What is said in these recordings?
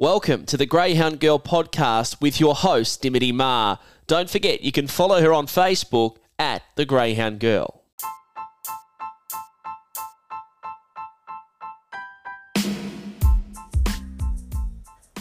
Welcome to the Greyhound Girl podcast with your host, Dimity Ma. Don't forget, you can follow her on Facebook at The Greyhound Girl.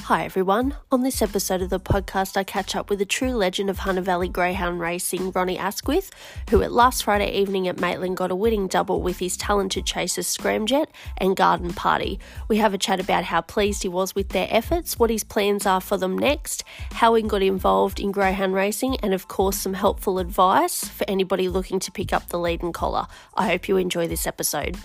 Hi everyone. On this episode of the podcast, I catch up with a true legend of Hunter Valley Greyhound racing, Ronnie Asquith, who at last Friday evening at Maitland got a winning double with his talented chasers Scramjet and Garden Party. We have a chat about how pleased he was with their efforts, what his plans are for them next, how he got involved in greyhound racing, and of course some helpful advice for anybody looking to pick up the lead and collar. I hope you enjoy this episode.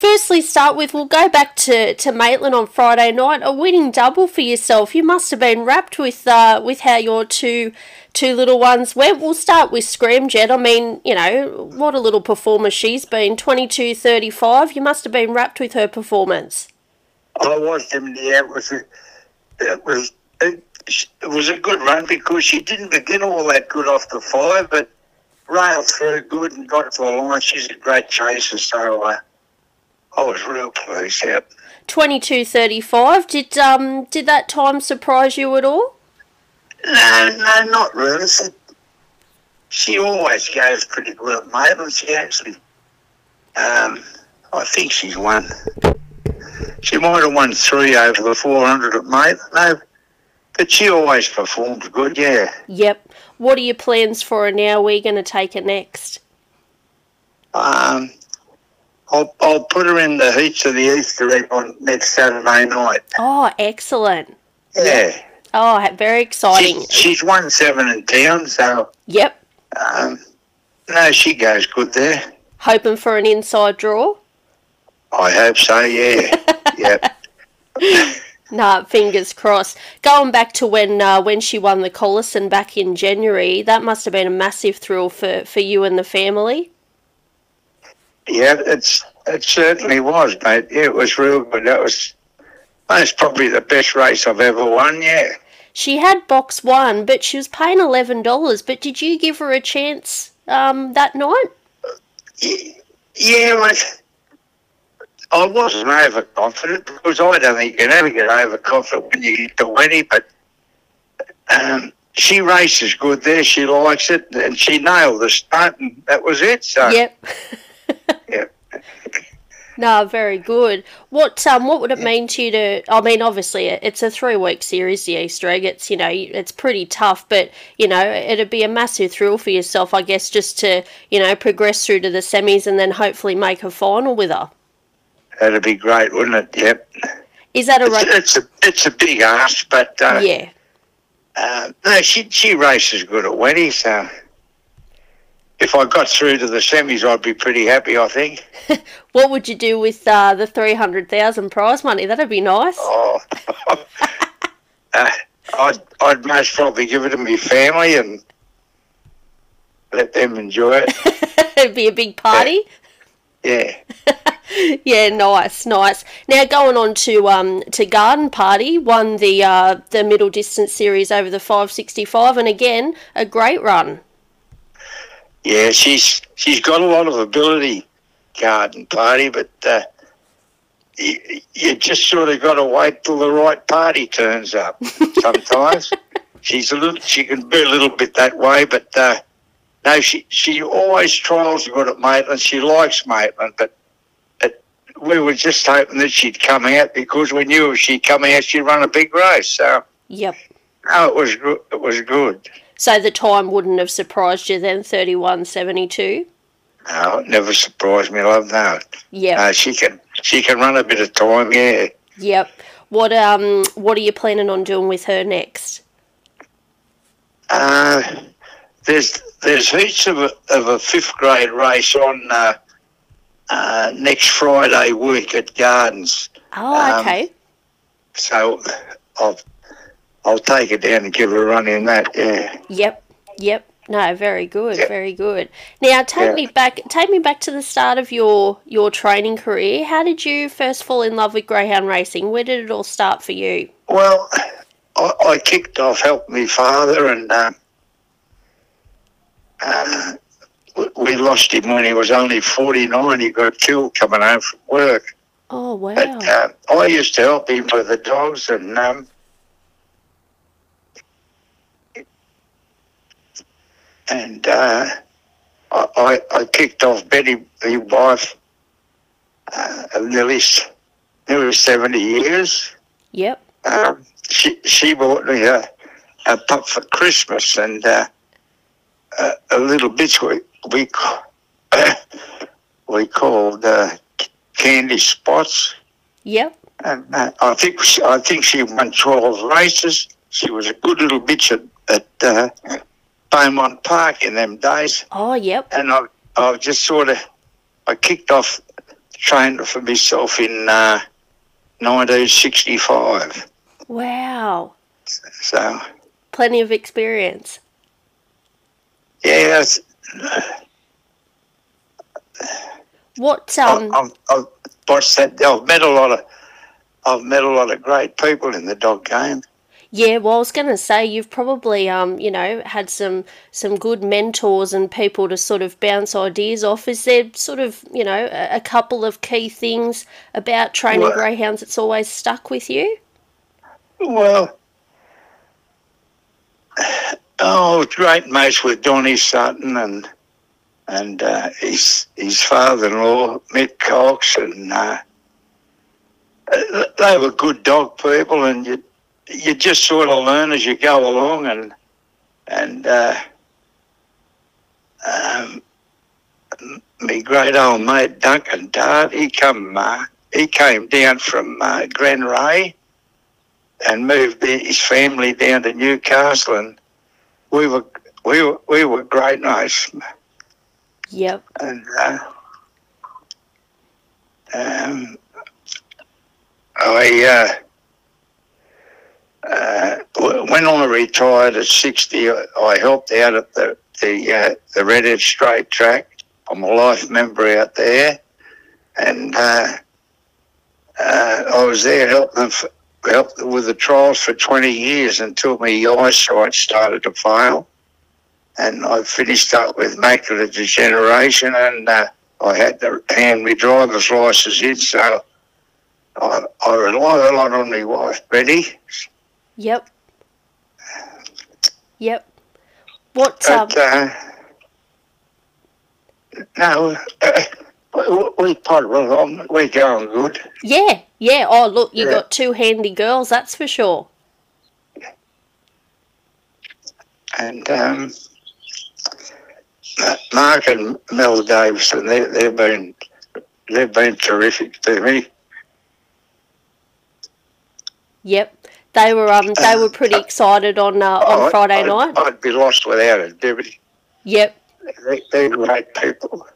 Firstly, start with we'll go back to, to Maitland on Friday night. A winning double for yourself. You must have been wrapped with uh, with how your two two little ones went. We'll start with Scramjet. I mean, you know, what a little performer she's been. 22 35. You must have been wrapped with her performance. I was him. Yeah, it was it was it, it was a good run because she didn't begin all that good off the fire, but railed through good and got to the line. She's a great chaser, so uh, I was real pleased. Yep. 22 35. Did, um, did that time surprise you at all? No, no, not really. She, always goes pretty well, at Maitland. She actually, um, I think she's won. She might have won three over the 400 at Maitland. No, but she always performs good, yeah. Yep. What are your plans for her now? We're going to take her next. Um, I'll, I'll put her in the heats of the Easter egg on next Saturday night. Oh, excellent. Yeah. Oh, very exciting. She's, she's won seven in town, so Yep. um, no, she goes good there. Hoping for an inside draw. I hope so, yeah. yep. Nah, fingers crossed. Going back to when uh, when she won the Collison back in January, that must have been a massive thrill for, for you and the family. Yeah, it's it certainly was, mate. Yeah, it was real good. That was that's probably the best race I've ever won, yeah. She had box one, but she was paying eleven dollars. But did you give her a chance um, that night? Y- Yeah, I, wasn't overconfident because I don't think you can ever get overconfident when you get to winning, but um, she races good there. She likes it, and she nailed the stunt, and that was it. So, Yep. yeah. No, very good. What um what would it mean to you to? I mean, obviously it's a three week series, the Easter egg. It's you know it's pretty tough, but you know it'd be a massive thrill for yourself, I guess, just to you know progress through to the semis and then hopefully make a final with her. That'd be great, wouldn't it? Yep. Is that a It's, it's a it's a big ask, but uh, yeah? uh, no, she she races good at Wenty, so if I got through to the semis, I'd be pretty happy. I think. What would you do with uh, the three hundred thousand prize money? That'd be nice. Oh, uh, I'd I'd most probably give it to my family and let them enjoy it. It'd be a big party. Yeah. Yeah, nice, nice. Now going on to um to Garden Party, won the uh the middle distance series over the five sixty five, and again a great run. Yeah, she's she's got a lot of ability, garden party, but uh, you, you just sort of got to wait till the right party turns up. Sometimes she's a little, she can be a little bit that way, but uh, no, she she always trials good at Maitland. She likes Maitland, but we were just hoping that she'd come out because we knew if she'd come out, she'd run a big race. So Yep. no, it was good. It was good. So the time wouldn't have surprised you then, thirty one seventy two. No, it never surprised me, love. No. yeah, Uh, she can she can run a bit of time, yeah. Yep. What um what are you planning on doing with her next? Uh, there's there's heaps of a, of a fifth grade race on uh, uh, next Friday week at Gardens, Oh, Um, okay. so I'll I'll take it down and give her a run in that. Yeah. Yep. Yep. No, very good, Yeah. very good. Now take Yeah. me back take me back to the start of your your training career. How did you first fall in love with greyhound racing? Where did it all start for you? Well, I, I kicked off helping my father, and uh, uh, we- lost him when he was only 49. He got killed coming home from work. Oh, wow. But uh, I used to help him with the dogs, and um, and uh, I, I, kicked off Betty, my wife, uh, nearly nearly seventy years. Yep. Um, she she bought me a, a pup for Christmas, and uh, a, a little bitch we we called uh, Candy Spots. Yep. And uh, I think she, I think she won twelve races. She was a good little bitch at, at uh, Beaumont Park in them days. Oh, yep. And I I just sort of I kicked off training for myself in uh, 1965. Wow. So Plenty of experience. yeah, it's, What, um, I've, I've watched that. I've met a lot of I've met a lot of great people in the dog game. Yeah, well, I was going to say you've probably, um, you know, had some some good mentors and people to sort of bounce ideas off. Is there sort of, you know, a, a couple of key things about training Well- greyhounds that's always stuck with you? Well, oh, great mates with Donny Sutton and and uh, his his father-in-law Mick Cox, and uh, uh, they were good dog people, and you you just sort of learn as you go along, and and uh, um, great old mate Duncan Dart, he come uh, he came down from uh, Glen Ray and moved his family down to Newcastle, and we were we were we were great mates, Yep. and uh, um, I uh, uh, when I retired at sixty, I helped out at the the uh, the Redhead Straight Track. I'm a life member out there, and uh, uh, I was there helping them. f helped with the trials for 20 years until my eyesight started to fail. And I finished up with macular degeneration and uh, I had to hand my driver's license in. So I, I rely a lot on my wife, Betty. Yep. Yep. What, um, uh, no, uh, we, we puddle along. We're going good. yeah, yeah. Oh, look, you Yeah. got two handy girls, that's for sure. and um, Mark and Mel Davison, they, they've been they've been terrific to me. Yep. They were, um, they were pretty excited on, uh, on Friday I'd, night. I'd be lost without it, Deputy. Yep. They, they're great people.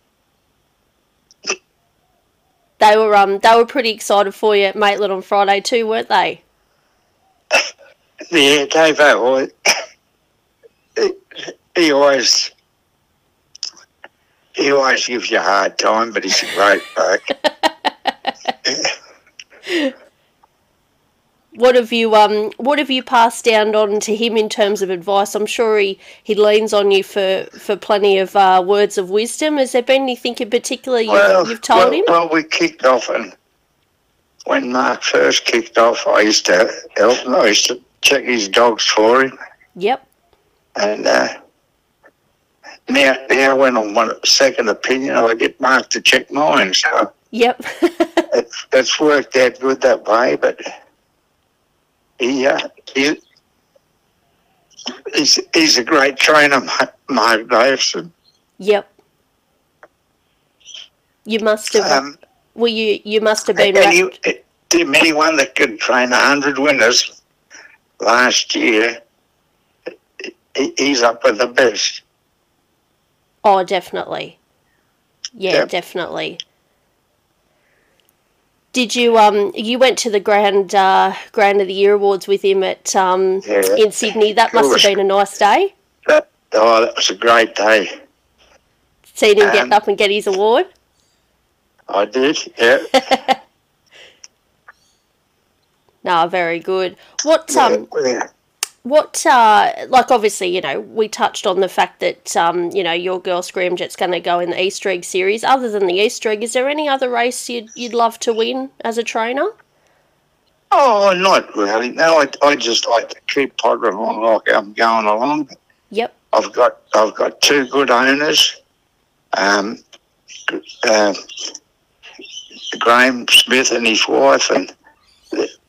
They were, um, they were pretty excited for you at Maitland on Friday too, weren't they? Yeah, Dave always, he, he always he always gives you a hard time, but he's a great bloke. What have you um what have you passed down on to him in terms of advice? I'm sure he, he leans on you for, for plenty of uh, words of wisdom. Has there been anything in particular you've, well, you've told well, him? Well, we kicked off, and when Mark first kicked off, I used to help him. I used to check his dogs for him. Yep. And uh, now, now when I want a second opinion, I get Mark to check mine. So Yep. it's, it's worked out good that way. But he, uh, he he's, he's a great trainer, Mark Davison. yep. You must have Um, well you you must have been and wrapped- he, to anyone that could train a hundred winners last year, he's up with the best. Oh, definitely. Yeah, Yep. definitely. Did you um you went to the grand uh grand of the year awards with him at um Yeah. in Sydney? That must have been a nice day. That, oh, that was a great day. Seeing him get Um, up and get his award. I did, yeah. No, very good. What um, yeah. What uh, like obviously you know we touched on the fact that um, you know your girl Scramjet's going to go in the Easter egg series. Other than the Easter egg, is there any other race you'd you'd love to win as a trainer? Oh, not really. No, I, I just like to keep pottering along like I'm going along. Yep. I've got I've got two good owners, um, uh, Graham Smith and his wife, and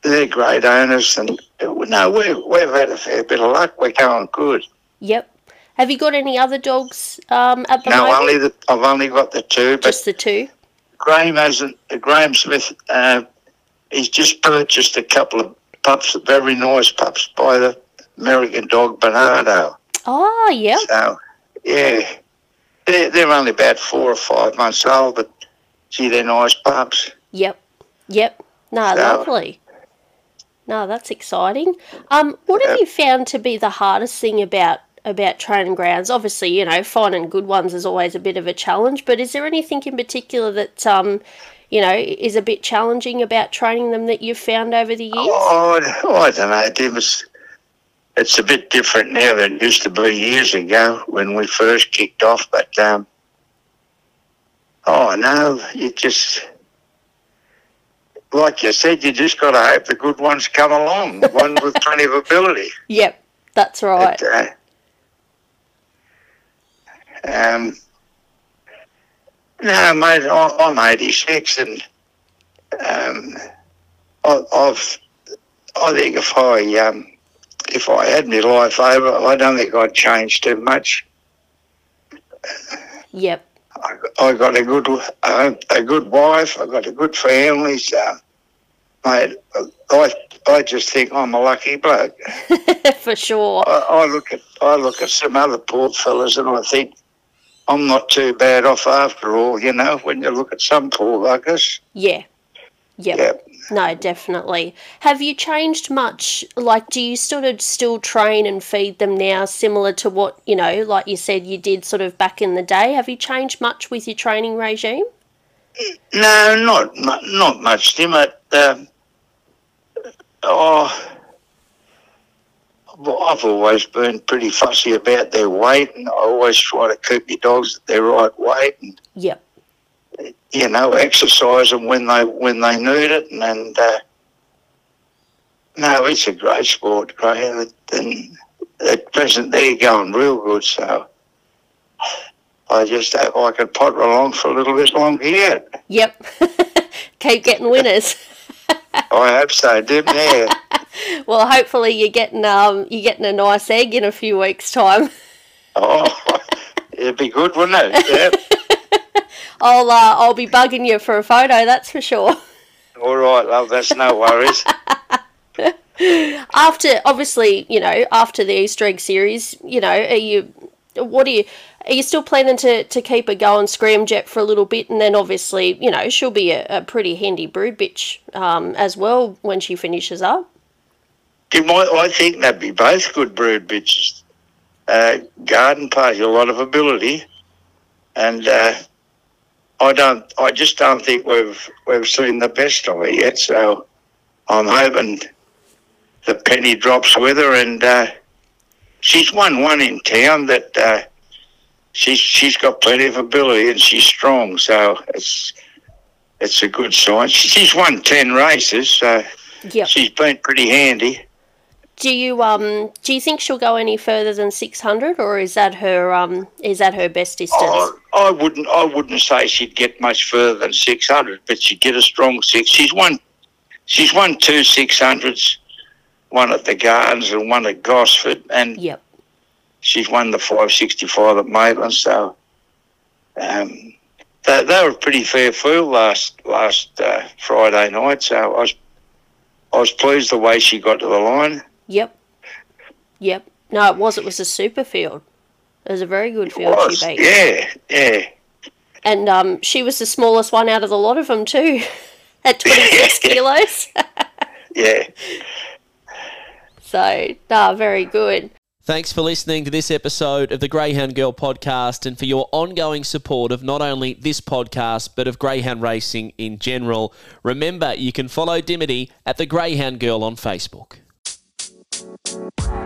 they're- great owners. And no, we've we've had a fair bit of luck. We're going good. Yep. Have you got any other dogs um, at the No, moment? only the I've only got the two, but Just the two. Graham hasn't. Uh, Graham Smith, uh, he's just purchased a couple of pups, very nice pups, by the American dog Fernando. Oh, yep. So, yeah, they're, they're only about four or five months old, but gee, they're nice pups. Yep. Yep. No, So- lovely. No, that's exciting. Um, what have you found to be the hardest thing about about training grounds? Obviously, you know, finding good ones is always a bit of a challenge, but is there anything in particular that um, you know, is a bit challenging about training them that you've found over the years? Oh, I, don't know, Dim. It's, it's a bit different now than it used to be years ago when we first kicked off, but um, oh no, you just. Like you said, you just got to hope the good ones come along, one with plenty of ability. Yep, that's right. But, uh, um, no, mate, I'm 86 and um, I, I've, I think if I, um, if I had my life over, I don't think I'd change too much. Yep. I, I got a good, uh, a good wife. I got a good family. So, mate, I, I just think I'm a lucky bloke. For sure. I, I look at I look at some other poor fellas and I think I'm not too bad off after all. You know, when you look at some poor buggers. Yeah. Yep. Yeah. No, definitely. Have you changed much? Like, do you sort of still train and feed them now, similar to what, you know, like you said you did sort of back in the day? Have you changed much with your training regime? No, not not much, Dim. It, um, oh, I've always been pretty fussy about their weight, and I always try to keep my dogs at their right weight, and Yep. You know, exercise them when they when they need it, and, and uh, no, it's a great sport, Graham, and at present they're going real good, so. I just hope I can potter along for a little bit longer yet. Yep. Keep getting winners. I hope so, Dim. Yeah. well, hopefully you're getting um you're getting a nice egg in a few weeks' time. Oh, it'd be good, wouldn't it? Yeah. I'll uh, I'll be bugging you for a photo, that's for sure. All right, love. That's no worries. after obviously you know after the easter egg series you know are you what are you are you still planning to, to keep her going scramjet for a little bit and then obviously you know she'll be a, a pretty handy brood bitch um, as well when she finishes up Dim, I, I think they'd be both good brood bitches. Uh, Garden party a lot of ability, and uh, I don't. I just don't think we've we've seen the best of her yet. So I'm hoping the penny drops with her, and uh, she's won one in town that uh, she's she's got plenty of ability and she's strong. So it's it's a good sign. She's won ten races, so yep she's been pretty handy. Do you um do you think she'll go any further than 600 or is that her um is that her best distance Oh, I wouldn't. I wouldn't say she'd get much further than six hundred, but she'd get a strong six. She's won. She's won two six hundreds, one at the Gardens and one at Gosford, and yep she's won the five sixty five at Maitland. So, um, they, they were a pretty fair field last last uh, Friday night. So I was I was pleased the way she got to the line. Yep yep no it was it was a super field it was a very good field Was, she beat yeah, yeah. And um, she was the smallest one out of the lot of them too, at 26 kilos. Yeah. So, nah, very good. Thanks for listening to this episode of the Greyhound Girl podcast and for your ongoing support of not only this podcast but of greyhound racing in general. Remember, you can follow Dimity at the Greyhound Girl on Facebook. Bye.